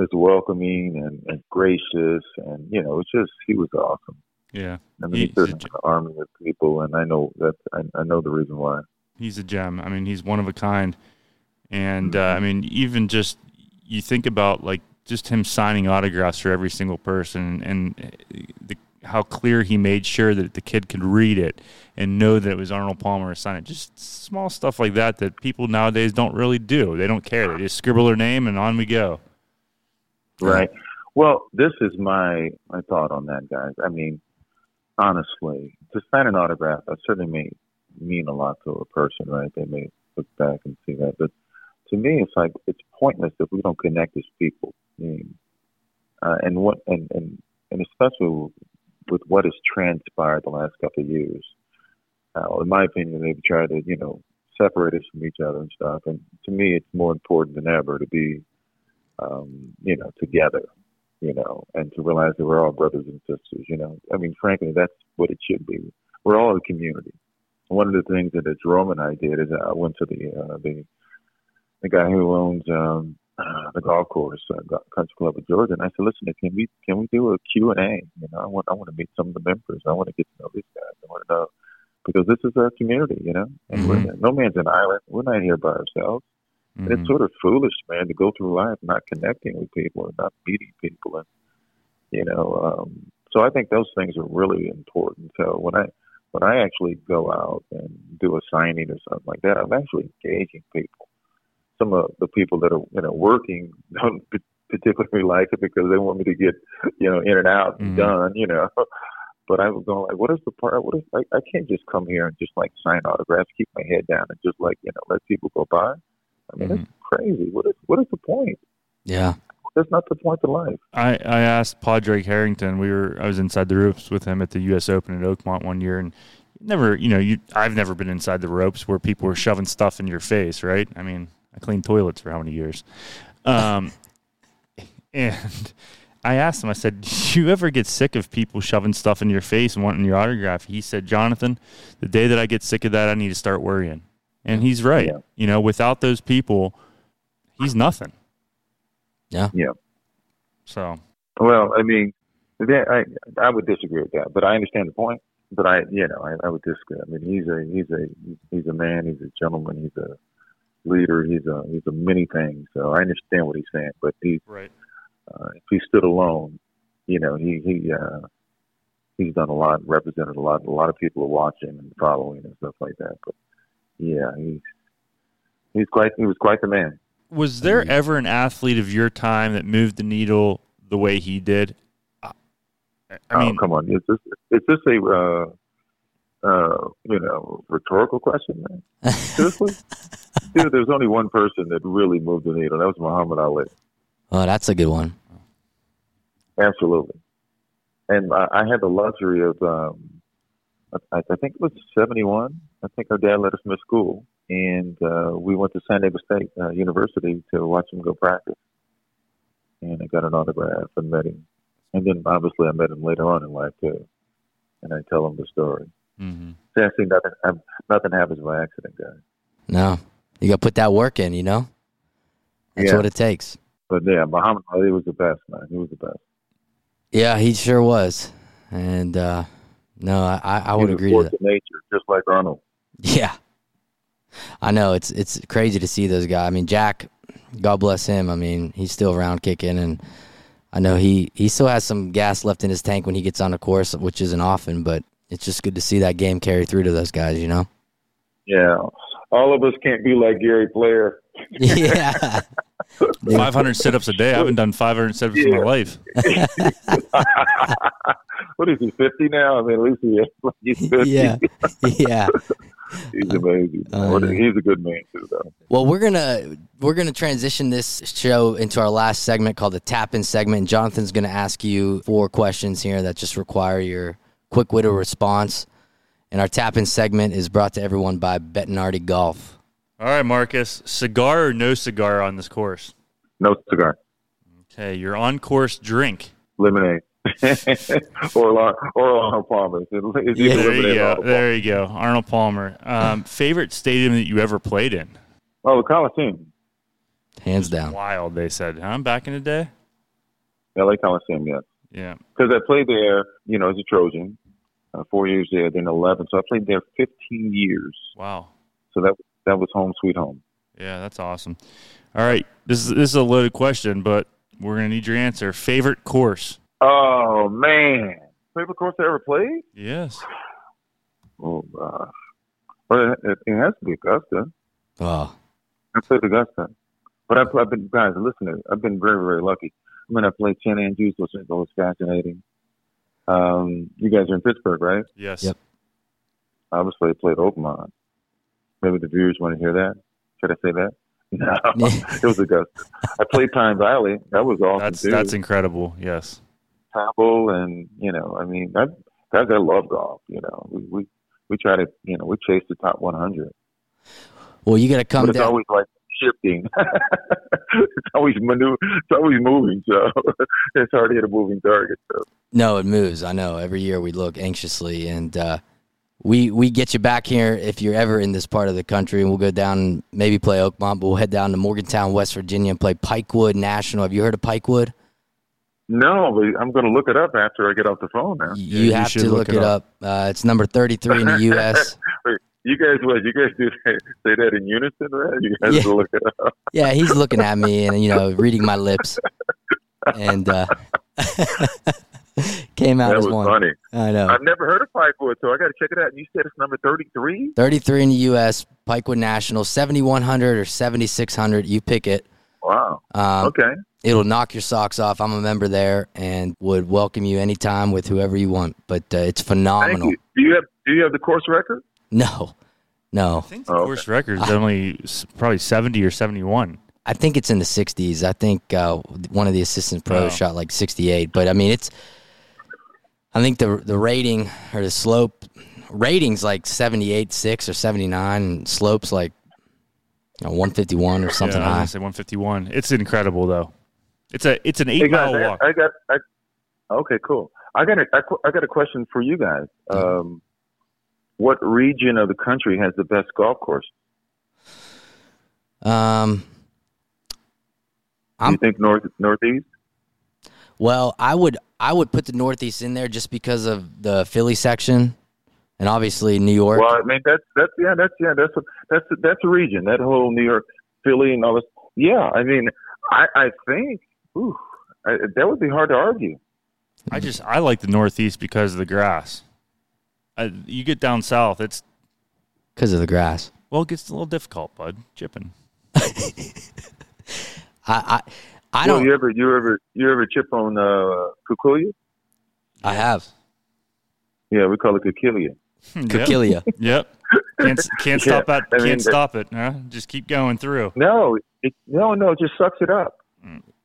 [SPEAKER 1] as welcoming and, and gracious, and you know, it's just he was awesome.
[SPEAKER 3] yeah,
[SPEAKER 1] I mean,
[SPEAKER 3] He-
[SPEAKER 1] he's an army of people, and I know that. I, I know the reason why.
[SPEAKER 3] he's a gem. I mean, he's one of a kind. And uh, I mean, even just you think about like just him signing autographs for every single person, and uh, the, how clear he made sure that the kid could read it and know that it was Arnold Palmer signing it. Just small stuff like that that people nowadays don't really do. They don't care. They just scribble their name and on we go.
[SPEAKER 1] Right. Well, this is my my thought on that, guys. I mean, honestly, to sign an autograph, that certainly may mean a lot to a person, right? They may look back and see that, but to me, it's like it's pointless if we don't connect as people. I mean, uh, and what and and and especially with what has transpired the last couple of years. Uh, in my opinion, they've tried to you know separate us from each other and stuff. And to me, it's more important than ever to be um, you know, together, you know, and to realize that we're all brothers and sisters, you know. I mean, frankly, that's what it should be. We're all a community. One of the things that Jerome and I did is I went to the uh, the the guy who owns um, uh, the golf course, uh, Country Club of Georgia, and I said, "Listen, can we can we do a Q and A? You know, I want I want to meet some of the members. I want to get to know these guys. I want to know because this is our community, you know. And we're, no man's an island. We're not here by ourselves.
[SPEAKER 3] Mhm.
[SPEAKER 1] it's sort of foolish, man, to go through life not connecting with people and not meeting people, and you know. Um, so I think those things are really important. So when I when I actually go out and do a signing or something like that, I'm actually engaging people. Some of the people that are you know working don't p- particularly like it because they want me to get you know in and out and
[SPEAKER 3] Mhm.
[SPEAKER 1] done, you know. But I was going like, what is the part? What is I, I can't just come here and just like sign autographs, keep my head down, and just like you know let people go by. I mean, it's crazy. What is what is the point?
[SPEAKER 2] Yeah.
[SPEAKER 1] That's not the point of life.
[SPEAKER 3] I, I asked Padraig Harrington. We were I was inside the ropes with him at the U.S. Open at Oakmont one year, and never you know you I've never been inside the ropes where people were shoving stuff in your face, right? I mean, I cleaned toilets for how many years? Um, and I asked him. I said, "Do you ever get sick of people shoving stuff in your face and wanting your autograph?" He said, "Jonathan, the day that I get sick of that, I need to start worrying." And he's right.
[SPEAKER 1] Yeah.
[SPEAKER 3] You know, without those people, he's nothing.
[SPEAKER 2] Yeah.
[SPEAKER 1] Yeah.
[SPEAKER 3] So
[SPEAKER 1] Well, I mean, that, I I would disagree with that, but I understand the point. But I, you know, I, I would disagree. I mean, he's a he's a he's a man. He's a gentleman. He's a leader. He's a he's a many things. So I understand what he's saying. But he,
[SPEAKER 3] right.
[SPEAKER 1] uh, if he stood alone, you know, he he uh, he's done a lot, represented a lot. A lot of people are watching and following and stuff like that. But yeah, he's he's quite he was quite the man.
[SPEAKER 3] Was there ever an athlete of your time that moved the needle the way he did? I I mean,
[SPEAKER 1] oh, come on, is this is this a uh, uh, you know rhetorical question, man? Seriously, dude, there's only one person that really moved the needle. That was Muhammad Ali.
[SPEAKER 2] Oh, that's a good one.
[SPEAKER 1] Absolutely. And I, I had the luxury of, um, I, I think it was 71. I think our dad let us miss school. And uh, we went to San Diego State uh, University to watch him go practice. And I got an autograph and met him. And then obviously I met him later on in life too. And I tell him the story.
[SPEAKER 3] mhm.
[SPEAKER 1] See, actually, nothing, um, nothing happens by accident, guys.
[SPEAKER 2] No. You got to put that work in, you know? That's
[SPEAKER 1] Yeah.
[SPEAKER 2] what it takes.
[SPEAKER 1] But yeah, Muhammad Ali was the best, man. He was the best.
[SPEAKER 2] Yeah, he sure was. And uh no, I, I I would agree to
[SPEAKER 1] force
[SPEAKER 2] that.
[SPEAKER 1] nature, just like Arnold.
[SPEAKER 2] Yeah. I know it's it's crazy to see those guys. I mean, Jack, God bless him. I mean, he's still around kicking, and I know he he still has some gas left in his tank when he gets on the course, which isn't often. But it's just good to see that game carry through to those guys. You know.
[SPEAKER 1] Yeah, all of us can't be like Gary Player.
[SPEAKER 2] yeah.
[SPEAKER 3] 500 sit-ups a day. I haven't done 500 sit-ups in my life.
[SPEAKER 1] what is he? 50 now? I mean, at least he is. He's 50.
[SPEAKER 2] Yeah. Yeah.
[SPEAKER 1] He's amazing.
[SPEAKER 2] Uh,
[SPEAKER 1] He's a good man too, though.
[SPEAKER 2] Well, we're gonna we're gonna transition this show into our last segment called the tap in segment. And Jonathan's gonna ask you four questions here that just require your quick witted response. And our tap in segment is brought to everyone by Bettinardi Golf.
[SPEAKER 3] All right, Marcus. Cigar or no cigar on this course?
[SPEAKER 1] No cigar.
[SPEAKER 3] Okay, your on course drink.
[SPEAKER 1] Lemonade. or or Arnold Palmer. It's
[SPEAKER 2] Yeah,
[SPEAKER 3] There you go.
[SPEAKER 1] Arnold
[SPEAKER 3] There you go. Arnold Palmer. Um, favorite stadium that you ever played in?
[SPEAKER 1] Palmer. Oh, the Coliseum.
[SPEAKER 2] Hands down.
[SPEAKER 3] Wild, they said. Huh? Back in the day?
[SPEAKER 1] LA Coliseum, yes.
[SPEAKER 3] Yeah.
[SPEAKER 1] Because I played there, you know, as a Trojan. Uh, four years there, then 11. So I played there 15 years.
[SPEAKER 3] Wow.
[SPEAKER 1] So that that was home sweet home.
[SPEAKER 3] Yeah, that's awesome. All right. This is this is a loaded question, but we're gonna need your answer. Favorite course?
[SPEAKER 1] Oh, man. Favorite course I ever played?
[SPEAKER 3] Yes.
[SPEAKER 1] Oh, gosh. Well, it, it has to be Augusta.
[SPEAKER 2] Oh,
[SPEAKER 1] I played Augusta. But I've, I've been, guys, listen, I've been very, very lucky. I mean, I played San Andrews, which was always fascinating. Um, you guys are in Pittsburgh, right?
[SPEAKER 3] Yes.
[SPEAKER 2] Yep.
[SPEAKER 1] Obviously, I played Oakmont. Maybe the viewers want to hear that. Should I say that? No, it was Augusta. I played Pine Valley. That was awesome
[SPEAKER 3] That's
[SPEAKER 1] too.
[SPEAKER 3] that's incredible. Yes.
[SPEAKER 1] Tapple, and you know, I mean, I, guys, I love golf. You know, we we we try to, you know, we chase the top 100,
[SPEAKER 2] well, you got to come
[SPEAKER 1] but it's
[SPEAKER 2] down.
[SPEAKER 1] always like shifting. it's always maneuver. It's always moving. So it's hard to hit a moving target. So
[SPEAKER 2] No, it moves. I know. Every year we look anxiously, and uh, we we get you back here if you're ever in this part of the country, and we'll go down and maybe play Oakmont, but we'll head down to Morgantown, West Virginia, and play Pikewood National. Have you heard of Pikewood?
[SPEAKER 1] No, but I'm going to look it up after I get off the phone. Now,
[SPEAKER 2] You
[SPEAKER 3] you
[SPEAKER 2] have to
[SPEAKER 3] look
[SPEAKER 2] look,
[SPEAKER 3] it
[SPEAKER 2] it up. Uh, it's number 33 in the U.S.
[SPEAKER 1] you guys, what? You guys do that, say that in unison, right? You guys
[SPEAKER 2] Yeah.
[SPEAKER 1] look it up.
[SPEAKER 2] yeah, he's looking at me and you know reading my lips, and uh, came out
[SPEAKER 1] That
[SPEAKER 2] as
[SPEAKER 1] was
[SPEAKER 2] one.
[SPEAKER 1] funny.
[SPEAKER 2] I know.
[SPEAKER 1] I've never heard of Pikewood, so I got to check it out. And you said it's number 33?
[SPEAKER 2] 33 in the U.S. Pikewood National, 7100 or 7600. You pick it.
[SPEAKER 1] Wow.
[SPEAKER 2] Um,
[SPEAKER 1] Okay.
[SPEAKER 2] It'll knock your socks off. I'm a member there and would welcome you anytime with whoever you want. But uh, it's
[SPEAKER 1] Thank
[SPEAKER 2] phenomenal.
[SPEAKER 1] you. Do you have Do you have the course record?
[SPEAKER 2] No, no.
[SPEAKER 3] I think the
[SPEAKER 1] Oh, okay.
[SPEAKER 3] course record is only probably 70 or 71.
[SPEAKER 2] I think it's in the 60s. I think uh, one of the assistant pros
[SPEAKER 3] Oh.
[SPEAKER 2] shot like 68. But I mean, it's. I think the the rating or the slope ratings like 78 six or 79, and slopes like you know, 151 or something
[SPEAKER 3] yeah, I was
[SPEAKER 2] high.
[SPEAKER 3] gonna say 151. It's incredible though. It's a it's an eight
[SPEAKER 1] Hey guys,
[SPEAKER 3] mile walk.
[SPEAKER 1] I got. I, okay, cool. I got a I, got a question for you guys. Um, what region of the country has the best golf course?
[SPEAKER 2] Um,
[SPEAKER 1] Do
[SPEAKER 2] I'm-
[SPEAKER 1] you think north northeast?
[SPEAKER 2] Well, I would I would put the Northeast in there just because of the Philly section, and obviously New York.
[SPEAKER 1] Well, I mean that's that's yeah that's yeah that's a, that's a, that's a region that whole New York, Philly, and all this. Yeah, I mean I I think ooh, I, that would be hard to argue.
[SPEAKER 3] I just I like the Northeast because of the grass. I, you get down south, it's
[SPEAKER 2] because of the grass.
[SPEAKER 3] well, it gets a little difficult, bud. Chipping.
[SPEAKER 2] I I, I don't.
[SPEAKER 1] you ever you ever you ever chip on uh, Kukulia?
[SPEAKER 2] I have
[SPEAKER 1] Yeah, we call it Kukulia.
[SPEAKER 3] Yep. Yep. Can't can't
[SPEAKER 1] Yeah,
[SPEAKER 3] stop at
[SPEAKER 1] I
[SPEAKER 3] can't
[SPEAKER 1] the-
[SPEAKER 3] stop it. Huh? Just keep going through.
[SPEAKER 1] No, it, no, no, it just sucks it up.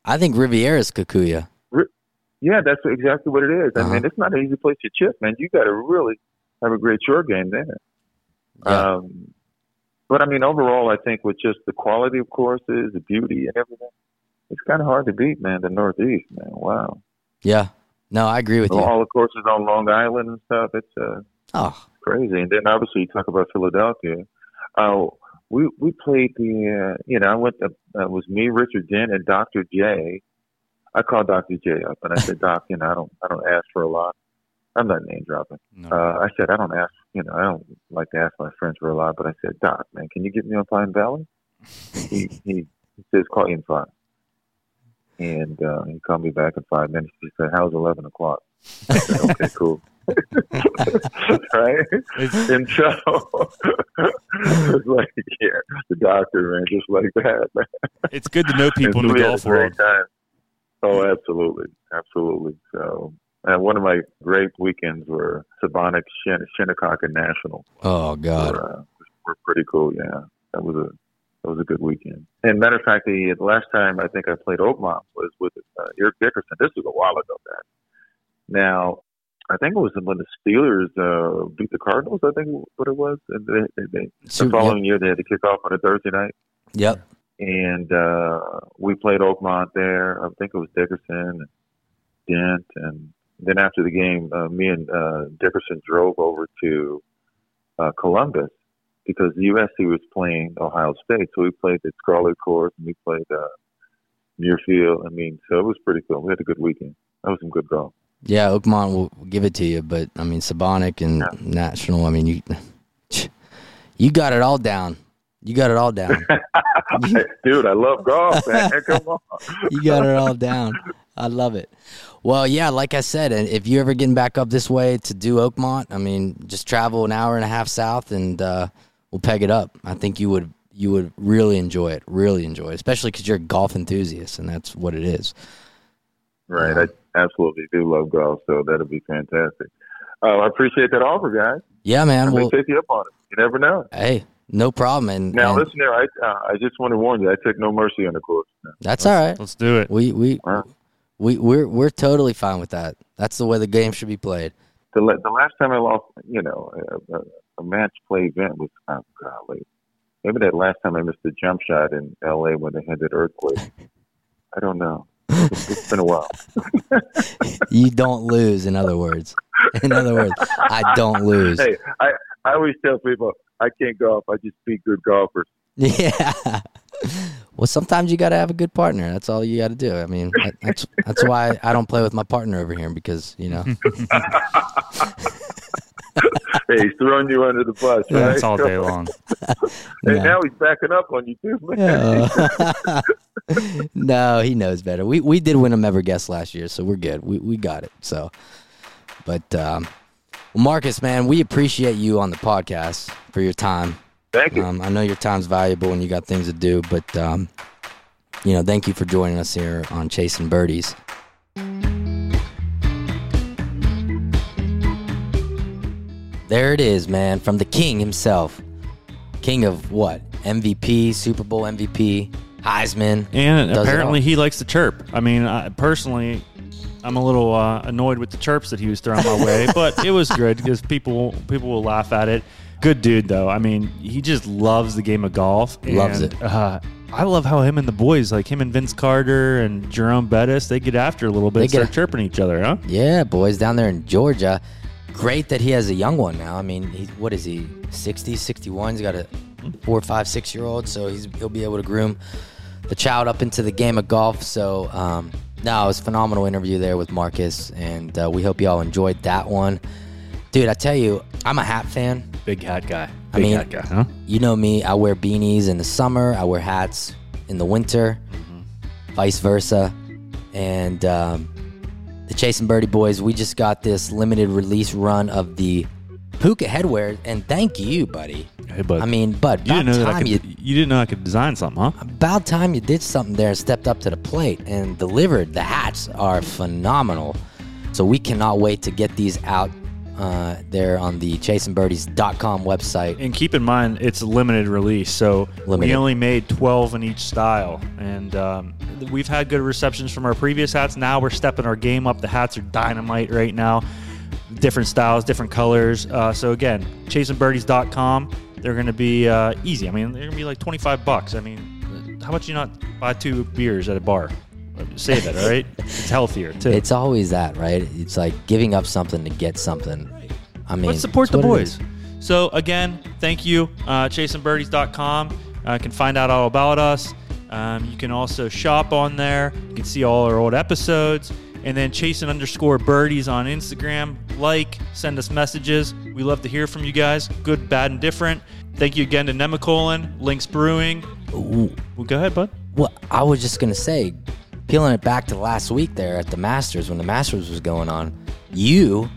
[SPEAKER 2] I think Riviera's kikuyu.
[SPEAKER 1] Yeah, that's exactly what it is. I
[SPEAKER 2] Uh-huh.
[SPEAKER 1] mean, it's not an easy place to chip, man. You got to really have a great short game there.
[SPEAKER 2] Yeah.
[SPEAKER 1] Um, but I mean, overall, I think with just the quality of courses, the beauty, and everything, it's kind of hard to beat, man. The Northeast, man. Wow,
[SPEAKER 2] Yeah. No, I agree with you.
[SPEAKER 1] all the courses on Long Island and stuff. It's uh,
[SPEAKER 2] Oh,
[SPEAKER 1] crazy. And then obviously you talk about Philadelphia. Uh, we we played the uh, you know I went to uh, it was me, Richard Dent, and Dr. J. I called Dr. J up and I said, Doc, you know I don't I don't ask for a lot. I'm not name dropping.
[SPEAKER 3] No.
[SPEAKER 1] Uh, I said I don't ask you know I don't like to ask my friends for a lot, but I said, Doc, man, can you get me on Pine Valley? he he He says, call you in five. And uh, he called me back in five minutes. He said, how's 11 o'clock? I said, okay, cool. right?
[SPEAKER 3] It's-
[SPEAKER 1] and so it's like, yeah, the doctor, man, just like that, man.
[SPEAKER 3] It's good to know people in the
[SPEAKER 1] we had a
[SPEAKER 3] golf
[SPEAKER 1] great
[SPEAKER 3] world.
[SPEAKER 1] time. Oh, absolutely, absolutely. So, and one of my great weekends were Sebonack, Shin- Shinnecock, and National.
[SPEAKER 2] Oh God.
[SPEAKER 1] Were, uh, were pretty cool. Yeah, that was a that was a good weekend. And matter of fact, the, the last time I think I played Oakmont was with uh, Eric Dickerson. This was a while ago. That now. I think it was when the Steelers uh, beat the Cardinals. I think what it was. And they, they, they,
[SPEAKER 2] So-
[SPEAKER 1] the following year, they had to kick off on a Thursday night
[SPEAKER 2] Yep.
[SPEAKER 1] and uh, we played Oakmont there. I think it was Dickerson, and Dent, and then after the game, uh, me and uh, Dickerson drove over to uh, Columbus because the USC was playing Ohio State. So we played at Scarlet Course and we played uh, Muirfield. I mean, so it was pretty cool. We had a good weekend. That was some good golf.
[SPEAKER 2] Yeah, Oakmont will give it to you, but I mean Sebonack and
[SPEAKER 1] Yeah.
[SPEAKER 2] National. I mean you, you got it all down. You got it all down.
[SPEAKER 1] Dude, I love golf, man. Come on.
[SPEAKER 2] you got it all down. I love it. Well, yeah, like I said, and if you're ever getting back up this way to do Oakmont, I mean, just travel an hour and a half south, and uh, we'll peg it up. I think you would you would really enjoy it, really enjoy it, especially because you're a golf enthusiast, and that's what it is.
[SPEAKER 1] Right. I absolutely do love golf, so that'll be fantastic. Uh, I appreciate that offer, guys.
[SPEAKER 2] Yeah, man.
[SPEAKER 1] We'll
[SPEAKER 2] Well,
[SPEAKER 1] take you up on it. You never know.
[SPEAKER 2] hey, no problem. And,
[SPEAKER 1] Now,
[SPEAKER 2] and
[SPEAKER 1] listen here. I uh, I just want to warn you. I take no mercy on the course.
[SPEAKER 2] that's all right.
[SPEAKER 3] Let's do it.
[SPEAKER 2] We we
[SPEAKER 1] Wow.
[SPEAKER 2] we we're we're totally fine with that. That's the way the game should be played.
[SPEAKER 1] The the last time I lost, you know, a, a, a match play event was oh golly, maybe that last time I missed a jump shot in L.A. when they had that earthquake. I don't know. It's, it's been a while.
[SPEAKER 2] You don't lose. In other words, in other words, I don't lose.
[SPEAKER 1] Hey, I I always tell people I can't golf. I just beat good golfers.
[SPEAKER 2] Yeah. Well, sometimes you got to have a good partner. That's all you got to do. I mean, that's that's why I don't play with my partner over here because you know.
[SPEAKER 1] hey, he's throwing you under the bus, right?
[SPEAKER 3] That's all day long.
[SPEAKER 1] Hey,
[SPEAKER 2] No.
[SPEAKER 1] now he's backing up on you too, man.
[SPEAKER 2] Uh, no, he knows better. We we did win a Ever Guest last year, so we're good. We we got it. So, but um, well, Marcus, man, we appreciate you on the podcast for your time.
[SPEAKER 1] Thank you.
[SPEAKER 2] Um, I know your time's valuable and you got things to do, but um, you know, thank you for joining us here on Chasing Birdies. There it is, man, from the king himself. King of what? MVP, Super Bowl MVP, Heisman.
[SPEAKER 3] And apparently he likes to chirp. I mean, I, personally, I'm a little uh, annoyed with the chirps that he was throwing my way, but it was good because people people will laugh at it. Good dude, though. I mean, he just loves the game of golf.
[SPEAKER 2] Loves it.
[SPEAKER 3] Uh, I love how him and the boys, like him and Vince Carter and Jerome Bettis, they get after a little bit,
[SPEAKER 2] They
[SPEAKER 3] and start
[SPEAKER 2] get-
[SPEAKER 3] chirping each other, huh?
[SPEAKER 2] Yeah, boys down there in Georgia. Great that he has a young one now. I mean, he, what is he? 60, 61? He's got a four, five, six year old, so he's he'll be able to groom the child up into the game of golf. So, um, no, it was a phenomenal interview there with Marcus, and uh, we hope you all enjoyed that one. Dude, I tell you, I'm a hat fan.
[SPEAKER 3] Big hat guy.
[SPEAKER 2] I mean-
[SPEAKER 3] hat guy, huh?
[SPEAKER 2] You know me, I wear beanies in the summer, I wear hats in the winter, vice versa. And um, the Chasing Birdie Boys, we just got this limited release run of the Puka headwear, and thank you, buddy.
[SPEAKER 3] Hey, bud.
[SPEAKER 2] I mean, bud,
[SPEAKER 3] you didn't know that I could,
[SPEAKER 2] you
[SPEAKER 3] you didn't know I could design something, huh?
[SPEAKER 2] about time you did something there and stepped up to the plate and delivered. The hats are phenomenal. So we cannot wait to get these out uh, there on the chasingbirdies.com website.
[SPEAKER 3] And keep in mind, it's a limited release, so
[SPEAKER 2] Limited.
[SPEAKER 3] we only made 12 in each style. And um, we've had good receptions from our previous hats. Now we're stepping our game up. The hats are dynamite right now. Different styles, different colors. Uh, so again, chasingbirdies.com. They're going to be uh, easy. I mean, they're going to be like 25 bucks. I mean, how about you not buy two beers at a bar? Save it, all right? It's healthier, too.
[SPEAKER 2] It's always that, right? It's like giving up something to get something. I mean,
[SPEAKER 3] Let's support the boys. So again, thank you. Uh, ChasingBirdies.com. Uh, can find out all about us. Um, you can also shop on there. You can see all our old episodes. And then chasing underscore birdies on Instagram. Like, send us messages. We love to hear from you guys. Good, bad, and different. Thank you again to Nemacolin, Lynx Brewing.
[SPEAKER 2] Ooh.
[SPEAKER 3] Well, go ahead, bud.
[SPEAKER 2] Well, I was just gonna say, peeling it back to last week there at the Masters when the Masters was going on, you,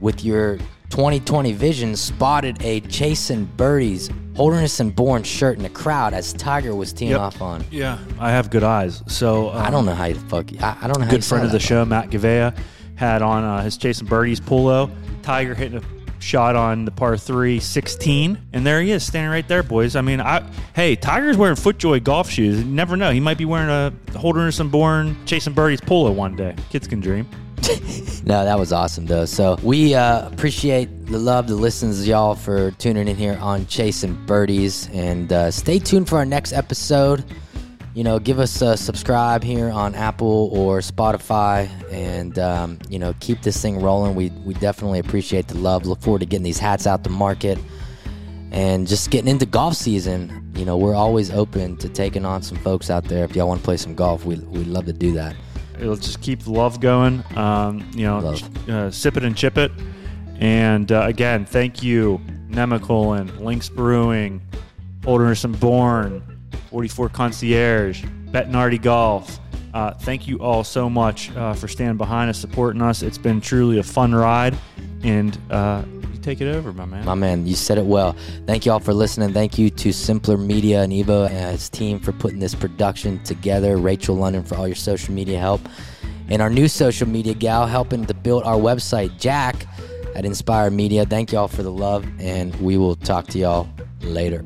[SPEAKER 2] with your 2020 vision, spotted a Chasing Birdies Holderness and Bourne shirt in the crowd as Tiger was teeing
[SPEAKER 3] Yep.
[SPEAKER 2] off on.
[SPEAKER 3] Yeah, I have good eyes. So um,
[SPEAKER 2] I don't know how you fuck. I, I don't know how you
[SPEAKER 3] good friend of the show, Matt Ginella, had on uh, his Chasing Birdies polo. Tiger hitting a shot on the par 3 16 and there he is standing right there boys. I mean i hey tiger's wearing footjoy golf shoes. You never know. He might be wearing a holderness and Bourne chasing birdies polo one day. Kids can dream.
[SPEAKER 2] No, that was awesome though. So we uh, appreciate the love, the listens, y'all for tuning in here on Chasing Birdies, and uh, stay tuned for our next episode. You know, give us a subscribe here on Apple or Spotify, and um, you know, keep this thing rolling. We we definitely appreciate the love. Look forward to getting these hats out the market, and just getting into golf season. You know, we're always open to taking on some folks out there. If y'all want to play some golf, we we'd love to do that.
[SPEAKER 3] it'll just keep the love going um, you know. Uh, sip it and chip it and uh, again thank you nemacolin links brewing holderness and Bourne 44 concierge Bettinardi golf uh, thank you all so much uh, for standing behind us supporting us it's been truly a fun ride and uh, you take it over my man
[SPEAKER 2] My man, you said it well. Thank you all for listening. Thank you to Simpler Media and Evo and his team for putting this production together. Rachel London for all your social media help. And our new social media gal helping to build our website, Jack at Inspire Media. Thank you all for the love, and we will talk to y'all later.